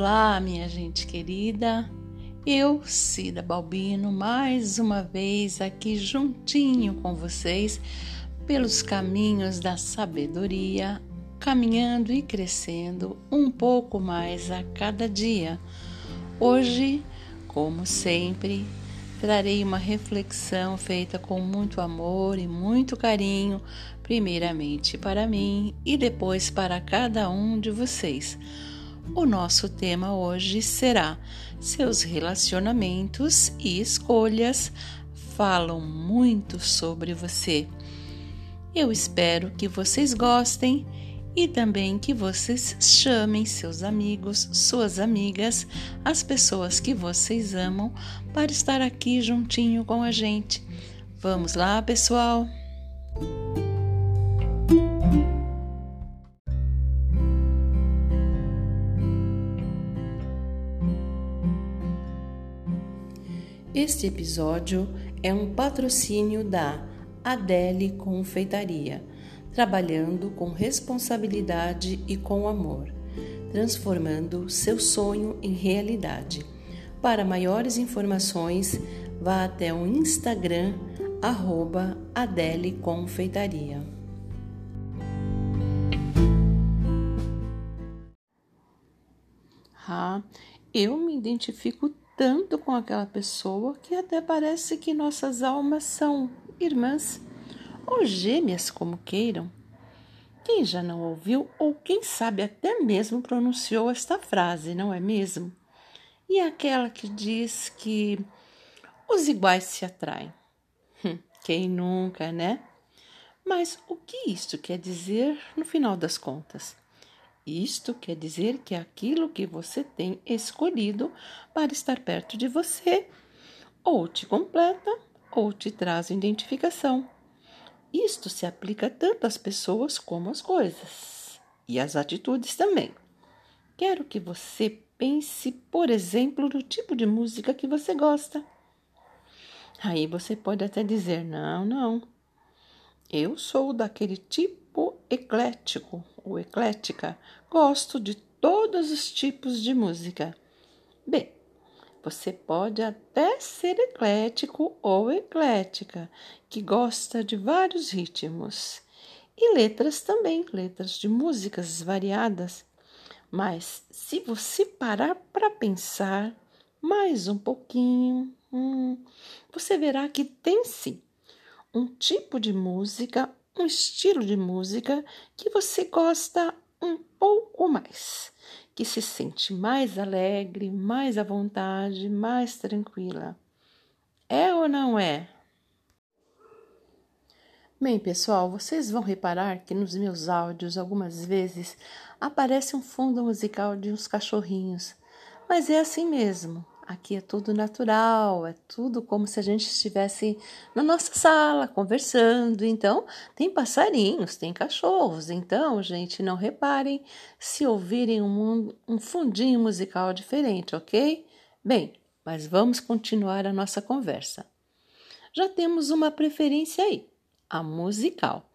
Olá, minha gente querida. Eu, Cida Balbino, mais uma vez aqui juntinho com vocês pelos caminhos da sabedoria, caminhando e crescendo um pouco mais a cada dia. Hoje, como sempre, trarei uma reflexão feita com muito amor e muito carinho, primeiramente para mim e depois para cada um de vocês. O nosso tema hoje será: Seus relacionamentos e escolhas falam muito sobre você. Eu espero que vocês gostem e também que vocês chamem seus amigos, suas amigas, as pessoas que vocês amam para estar aqui juntinho com a gente. Vamos lá, pessoal? Este episódio é um patrocínio da Adele Confeitaria trabalhando com responsabilidade e com amor, transformando seu sonho em realidade. Para maiores informações, vá até o Instagram arroba Adele Confeitaria. Ah, eu me identifico tanto com aquela pessoa que até parece que nossas almas são irmãs ou gêmeas, como queiram. Quem já não ouviu, ou quem sabe até mesmo pronunciou esta frase, não é mesmo? E aquela que diz que os iguais se atraem. Hum, quem nunca, né? Mas o que isto quer dizer no final das contas? Isto quer dizer que aquilo que você tem escolhido para estar perto de você ou te completa ou te traz identificação. Isto se aplica tanto às pessoas como às coisas e às atitudes também. Quero que você pense, por exemplo, no tipo de música que você gosta. Aí você pode até dizer: não, não, eu sou daquele tipo eclético ou eclética, gosto de todos os tipos de música. Bem, você pode até ser eclético ou eclética, que gosta de vários ritmos. E letras também, letras de músicas variadas. Mas se você parar para pensar mais um pouquinho, hum, você verá que tem sim um tipo de música, um estilo de música que você gosta um pouco mais que se sente mais alegre, mais à vontade, mais tranquila. É ou não é? Bem, pessoal, vocês vão reparar que nos meus áudios algumas vezes aparece um fundo musical de uns cachorrinhos, mas é assim mesmo. Aqui é tudo natural, é tudo como se a gente estivesse na nossa sala conversando. Então, tem passarinhos, tem cachorros. Então, gente, não reparem se ouvirem um, um fundinho musical diferente, ok? Bem, mas vamos continuar a nossa conversa. Já temos uma preferência aí, a musical.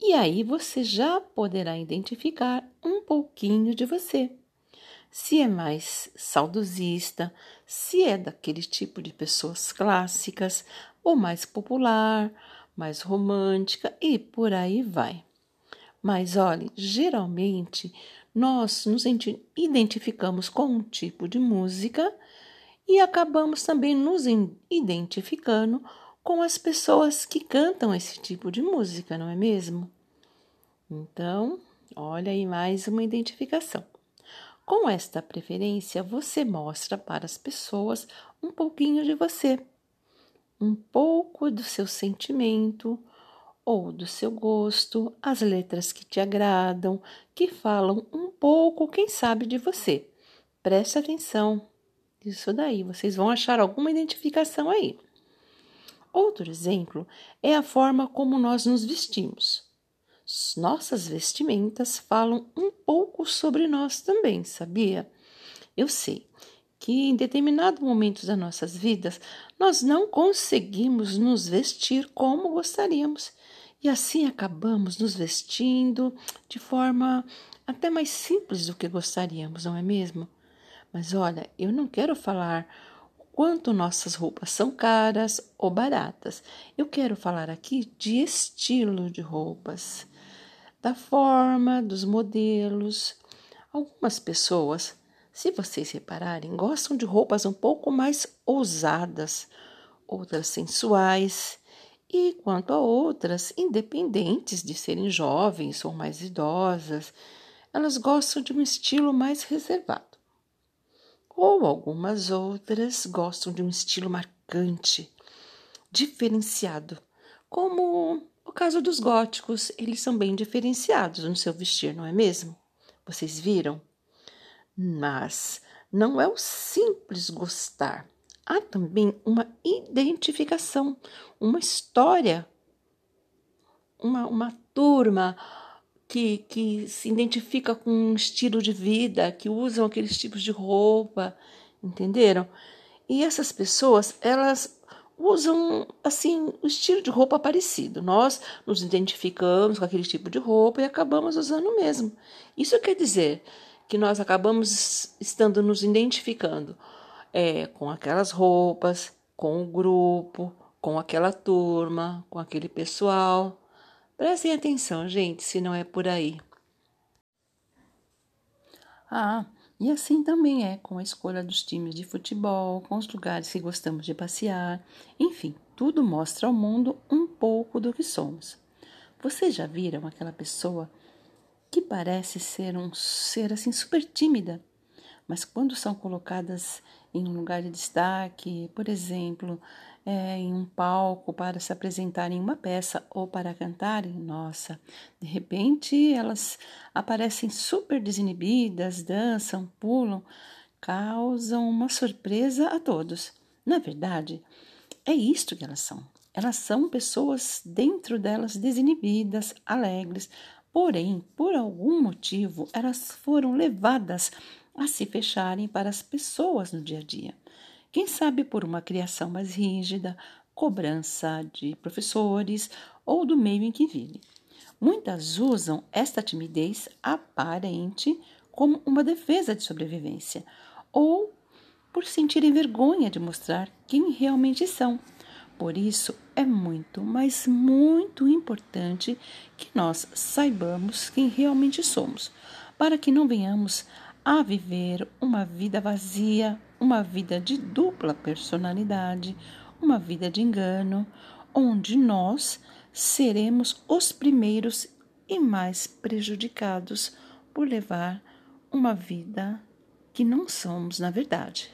E aí você já poderá identificar um pouquinho de você se é mais saudosista, se é daquele tipo de pessoas clássicas ou mais popular, mais romântica e por aí vai. Mas olhe, geralmente nós nos identificamos com um tipo de música e acabamos também nos identificando com as pessoas que cantam esse tipo de música, não é mesmo? Então, olha aí mais uma identificação. Com esta preferência, você mostra para as pessoas um pouquinho de você, um pouco do seu sentimento ou do seu gosto, as letras que te agradam, que falam um pouco, quem sabe, de você. Preste atenção. Isso daí, vocês vão achar alguma identificação aí. Outro exemplo é a forma como nós nos vestimos. Nossas vestimentas falam um pouco sobre nós também, sabia? Eu sei que em determinado momento das nossas vidas nós não conseguimos nos vestir como gostaríamos e assim acabamos nos vestindo de forma até mais simples do que gostaríamos, não é mesmo? Mas olha, eu não quero falar quanto nossas roupas são caras ou baratas. Eu quero falar aqui de estilo de roupas, da forma, dos modelos. Algumas pessoas, se vocês repararem, gostam de roupas um pouco mais ousadas, outras sensuais, e quanto a outras, independentes de serem jovens ou mais idosas, elas gostam de um estilo mais reservado ou algumas outras gostam de um estilo marcante, diferenciado, como caso dos góticos, eles são bem diferenciados no seu vestir, não é mesmo? Vocês viram? Mas não é o simples gostar. Há também uma identificação, uma história, uma, uma turma, que, que se identifica com um estilo de vida, que usam aqueles tipos de roupa, entenderam? E essas pessoas, elas usam assim o estilo de roupa parecido. Nós nos identificamos com aquele tipo de roupa e acabamos usando o mesmo. Isso quer dizer que nós acabamos estando nos identificando é, com aquelas roupas, com o grupo, com aquela turma, com aquele pessoal. Prestem atenção, gente, se não é por aí. Ah, e assim também é com a escolha dos times de futebol, com os lugares que gostamos de passear, enfim, tudo mostra ao mundo um pouco do que somos. Vocês já viram aquela pessoa que parece ser um ser assim super tímida, mas quando são colocadas em um lugar de destaque, por exemplo, é, em um palco para se apresentar em uma peça ou para cantarem, nossa, de repente elas aparecem super desinibidas, dançam, pulam, causam uma surpresa a todos. Na verdade, é isto que elas são. Elas são pessoas dentro delas desinibidas, alegres, porém, por algum motivo, elas foram levadas a se fecharem para as pessoas no dia a dia. Quem sabe por uma criação mais rígida, cobrança de professores ou do meio em que vive. Muitas usam esta timidez aparente como uma defesa de sobrevivência ou por sentirem vergonha de mostrar quem realmente são. Por isso, é muito, mas muito importante que nós saibamos quem realmente somos, para que não venhamos a viver uma vida vazia, uma vida de dupla personalidade, uma vida de engano, onde nós seremos os primeiros e mais prejudicados por levar uma vida que não somos na verdade.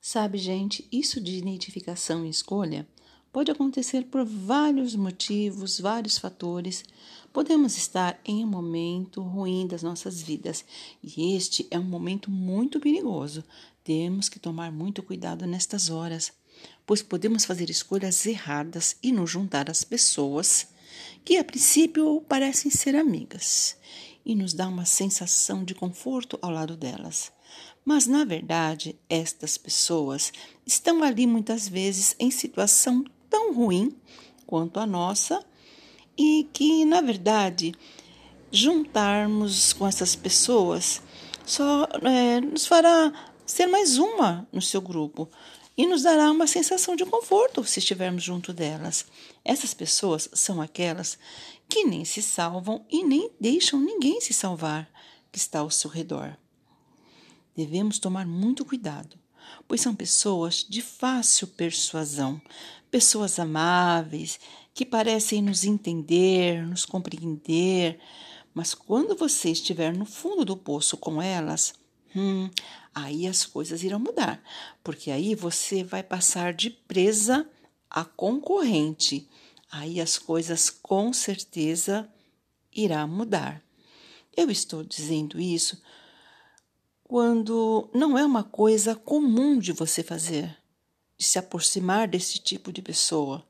Sabe, gente, isso de identificação e escolha pode acontecer por vários motivos, vários fatores. Podemos estar em um momento ruim das nossas vidas e este é um momento muito perigoso. Temos que tomar muito cuidado nestas horas, pois podemos fazer escolhas erradas e nos juntar às pessoas que a princípio parecem ser amigas e nos dá uma sensação de conforto ao lado delas. Mas, na verdade, estas pessoas estão ali muitas vezes em situação tão ruim quanto a nossa e que, na verdade, juntarmos com essas pessoas só é, nos fará ser mais uma no seu grupo e nos dará uma sensação de conforto se estivermos junto delas. Essas pessoas são aquelas que nem se salvam e nem deixam ninguém se salvar que está ao seu redor. Devemos tomar muito cuidado, pois são pessoas de fácil persuasão, pessoas amáveis que parecem nos entender, nos compreender, mas quando você estiver no fundo do poço com elas, hum, aí as coisas irão mudar, porque aí você vai passar de presa a concorrente. Aí as coisas com certeza irá mudar. Eu estou dizendo isso quando não é uma coisa comum de você fazer de se aproximar desse tipo de pessoa.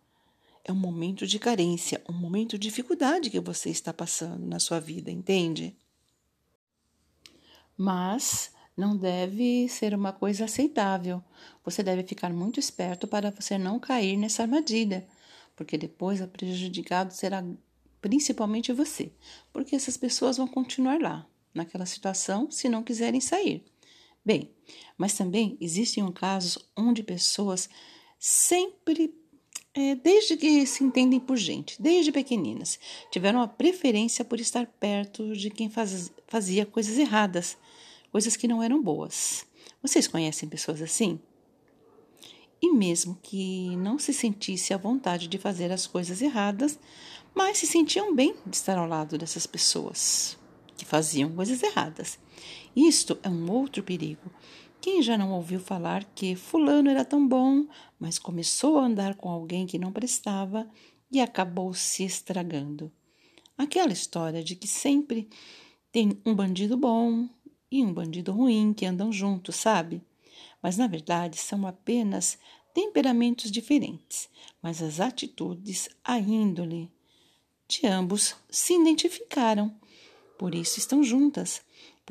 É um momento de carência, um momento de dificuldade que você está passando na sua vida, entende? Mas não deve ser uma coisa aceitável. Você deve ficar muito esperto para você não cair nessa armadilha, porque depois o prejudicado será principalmente você, porque essas pessoas vão continuar lá. Naquela situação se não quiserem sair. Bem, mas também existem casos onde pessoas sempre, é, desde que se entendem por gente, desde pequeninas, tiveram a preferência por estar perto de quem faz, fazia coisas erradas, coisas que não eram boas. Vocês conhecem pessoas assim? E mesmo que não se sentisse à vontade de fazer as coisas erradas, mas se sentiam bem de estar ao lado dessas pessoas que faziam coisas erradas. Isto é um outro perigo. Quem já não ouviu falar que Fulano era tão bom, mas começou a andar com alguém que não prestava e acabou se estragando? Aquela história de que sempre tem um bandido bom e um bandido ruim que andam juntos, sabe? Mas na verdade são apenas temperamentos diferentes, mas as atitudes, a índole de ambos se identificaram. Por isso estão juntas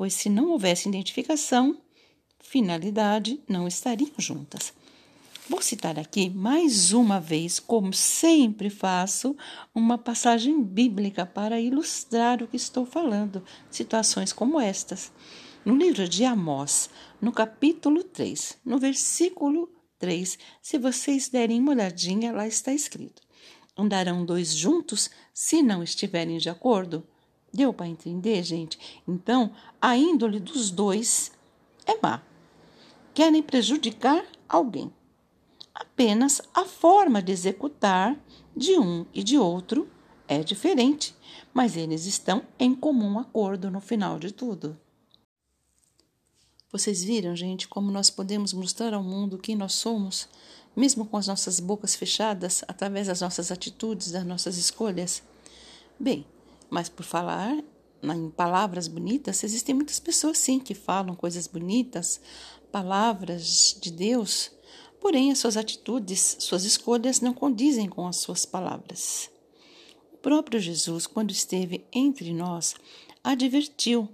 pois se não houvesse identificação, finalidade, não estariam juntas. Vou citar aqui mais uma vez, como sempre faço, uma passagem bíblica para ilustrar o que estou falando, situações como estas. No livro de Amós, no capítulo 3, no versículo 3, se vocês derem uma olhadinha, lá está escrito: Andarão dois juntos se não estiverem de acordo? Deu para entender, gente? Então, a índole dos dois é má. Querem prejudicar alguém. Apenas a forma de executar de um e de outro é diferente, mas eles estão em comum acordo no final de tudo. Vocês viram, gente, como nós podemos mostrar ao mundo quem nós somos, mesmo com as nossas bocas fechadas, através das nossas atitudes, das nossas escolhas? Bem, mas por falar em palavras bonitas, existem muitas pessoas sim que falam coisas bonitas, palavras de Deus, porém as suas atitudes, suas escolhas não condizem com as suas palavras. O próprio Jesus, quando esteve entre nós, advertiu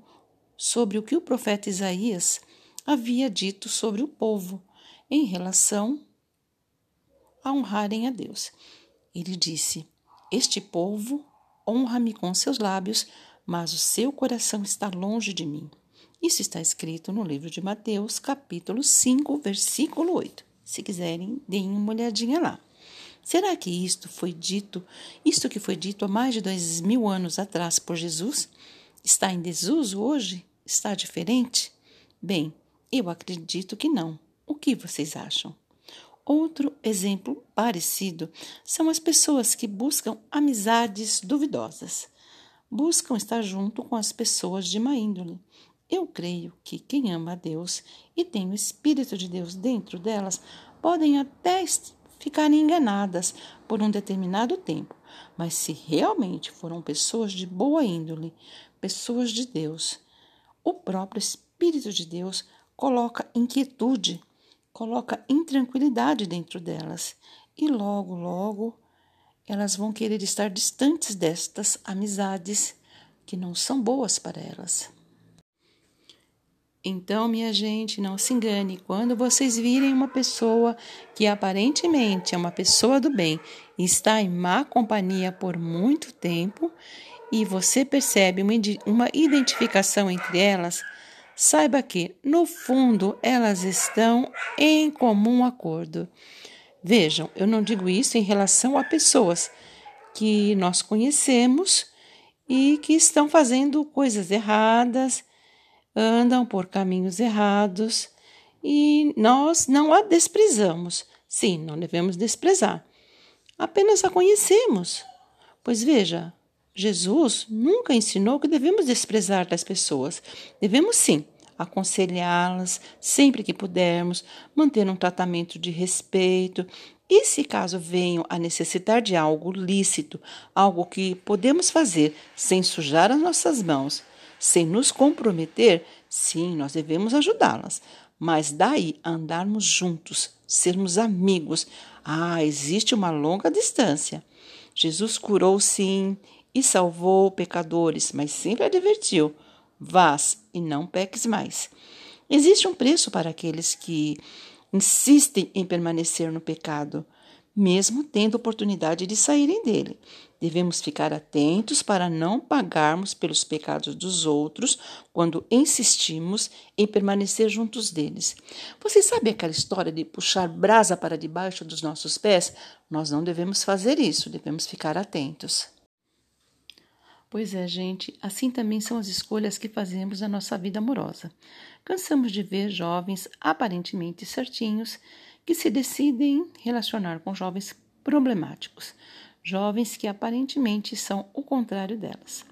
sobre o que o profeta Isaías havia dito sobre o povo em relação a honrarem a Deus. Ele disse: Este povo honra-me com seus lábios, mas o seu coração está longe de mim. Isso está escrito no livro de Mateus, capítulo 5, versículo 8. Se quiserem, deem uma olhadinha lá. Será que isto foi dito, isto que foi dito há mais de dois mil anos atrás por Jesus, está em desuso hoje? Está diferente? Bem, eu acredito que não. O que vocês acham? Outro exemplo parecido são as pessoas que buscam amizades duvidosas. Buscam estar junto com as pessoas de má índole. Eu creio que quem ama a Deus e tem o Espírito de Deus dentro delas podem até ficar enganadas por um determinado tempo, mas se realmente foram pessoas de boa índole, pessoas de Deus, o próprio Espírito de Deus coloca inquietude coloca intranquilidade dentro delas e logo, logo elas vão querer estar distantes destas amizades que não são boas para elas. Então, minha gente, não se engane, quando vocês virem uma pessoa que aparentemente é uma pessoa do bem e está em má companhia por muito tempo e você percebe uma identificação entre elas, saiba que, no fundo, elas estão em comum acordo. Vejam, eu não digo isso em relação a pessoas que nós conhecemos e que estão fazendo coisas erradas, andam por caminhos errados e nós não a desprezamos. Sim, não devemos desprezar. Apenas a conhecemos. Pois veja, Jesus nunca ensinou que devemos desprezar das pessoas. Devemos sim aconselhá-las sempre que pudermos, manter um tratamento de respeito. E se caso venham a necessitar de algo lícito, algo que podemos fazer sem sujar as nossas mãos, sem nos comprometer, sim, nós devemos ajudá-las. Mas daí andarmos juntos, sermos amigos, ah, existe uma longa distância. Jesus curou sim, e salvou pecadores, mas sempre advertiu: vás e não peques mais. Existe um preço para aqueles que insistem em permanecer no pecado, mesmo tendo oportunidade de saírem dele. Devemos ficar atentos para não pagarmos pelos pecados dos outros quando insistimos em permanecer juntos deles. Você sabe aquela história de puxar brasa para debaixo dos nossos pés? Nós não devemos fazer isso, devemos ficar atentos. Pois é, gente, assim também são as escolhas que fazemos na nossa vida amorosa. Cansamos de ver jovens aparentemente certinhos que se decidem relacionar com jovens problemáticos, jovens que aparentemente são o contrário delas.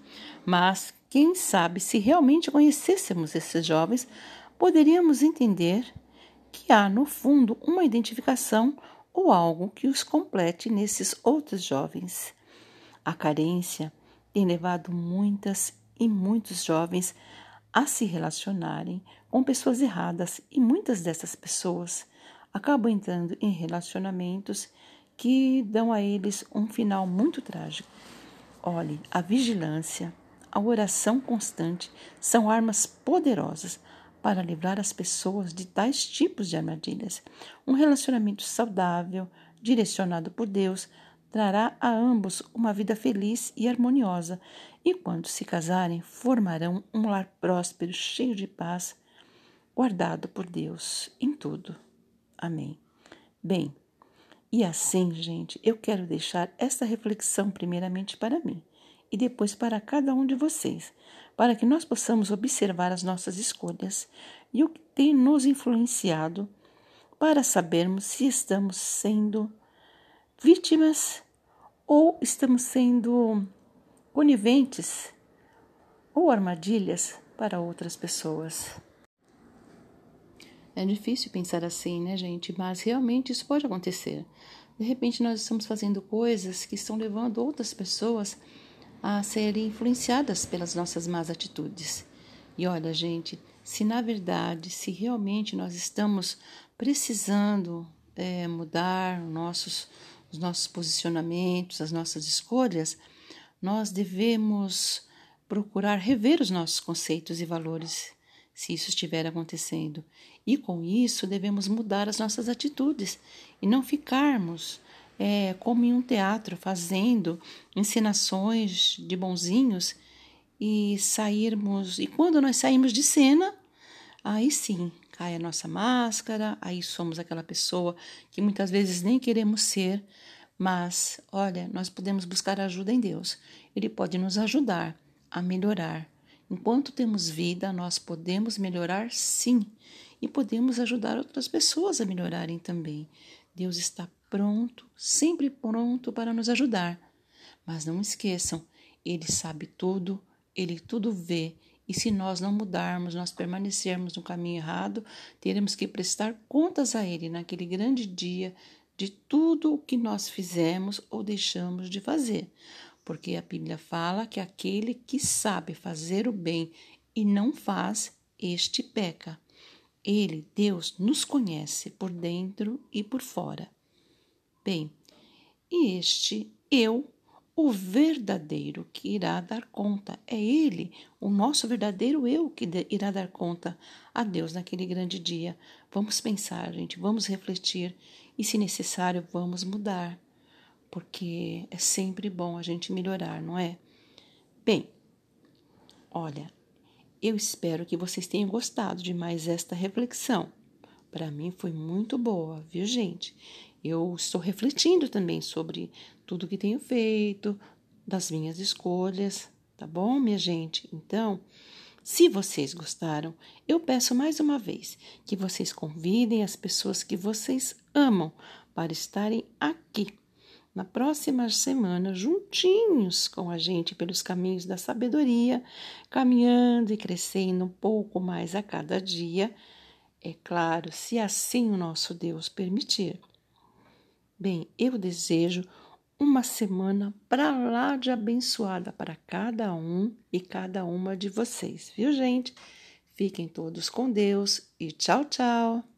Mas quem sabe se realmente conhecêssemos esses jovens, poderíamos entender que há no fundo uma identificação ou algo que os complete nesses outros jovens. A carência tem levado muitas e muitos jovens a se relacionarem com pessoas erradas e muitas dessas pessoas acabam entrando em relacionamentos que dão a eles um final muito trágico. Olhe, a vigilância, a oração constante são armas poderosas para livrar as pessoas de tais tipos de armadilhas. Um relacionamento saudável, direcionado por Deus, trará a ambos uma vida feliz e harmoniosa, e quando se casarem, formarão um lar próspero, cheio de paz, guardado por Deus em tudo. Amém. Bem, e assim, gente, eu quero deixar esta reflexão primeiramente para mim e depois para cada um de vocês, para que nós possamos observar as nossas escolhas e o que tem nos influenciado para sabermos se estamos sendo vítimas ou estamos sendo coniventes ou armadilhas para outras pessoas. É difícil pensar assim, né, gente? Mas realmente isso pode acontecer. De repente, nós estamos fazendo coisas que estão levando outras pessoas a serem influenciadas pelas nossas más atitudes. E olha, gente, se na verdade, se realmente nós estamos precisando é, mudar nossos os nossos posicionamentos, as nossas escolhas, nós devemos procurar rever os nossos conceitos e valores, se isso estiver acontecendo. E com isso devemos mudar as nossas atitudes e não ficarmos é, como em um teatro fazendo encenações de bonzinhos e sairmos. E quando nós saímos de cena, aí sim cai a nossa máscara, aí somos aquela pessoa que muitas vezes nem queremos ser, mas olha, nós podemos buscar ajuda em Deus. Ele pode nos ajudar a melhorar. Enquanto temos vida, nós podemos melhorar sim, e podemos ajudar outras pessoas a melhorarem também. Deus está pronto, sempre pronto para nos ajudar. Mas não esqueçam, Ele sabe tudo, Ele tudo vê e se nós não mudarmos, nós permanecermos no caminho errado, teremos que prestar contas a Ele naquele grande dia de tudo o que nós fizemos ou deixamos de fazer. Porque a Bíblia fala que aquele que sabe fazer o bem e não faz, este peca. Ele, Deus, nos conhece por dentro e por fora. Bem, e este eu o verdadeiro que irá dar conta. É Ele, o nosso verdadeiro eu, que irá dar conta a Deus naquele grande dia. Vamos pensar, gente, vamos refletir e, se necessário, vamos mudar, porque é sempre bom a gente melhorar, não é? Bem, olha, eu espero que vocês tenham gostado de mais esta reflexão. Para mim foi muito boa, viu, gente? Eu estou refletindo também sobre tudo que tenho feito, das minhas escolhas, tá bom, minha gente? Então, se vocês gostaram, eu peço mais uma vez que vocês convidem as pessoas que vocês amam para estarem aqui na próxima semana, juntinhos com a gente pelos caminhos da sabedoria, caminhando e crescendo um pouco mais a cada dia. É claro, se assim o nosso Deus permitir. Bem, eu desejo uma semana para lá de abençoada para cada um e cada uma de vocês, viu, gente? Fiquem todos com Deus e tchau, tchau!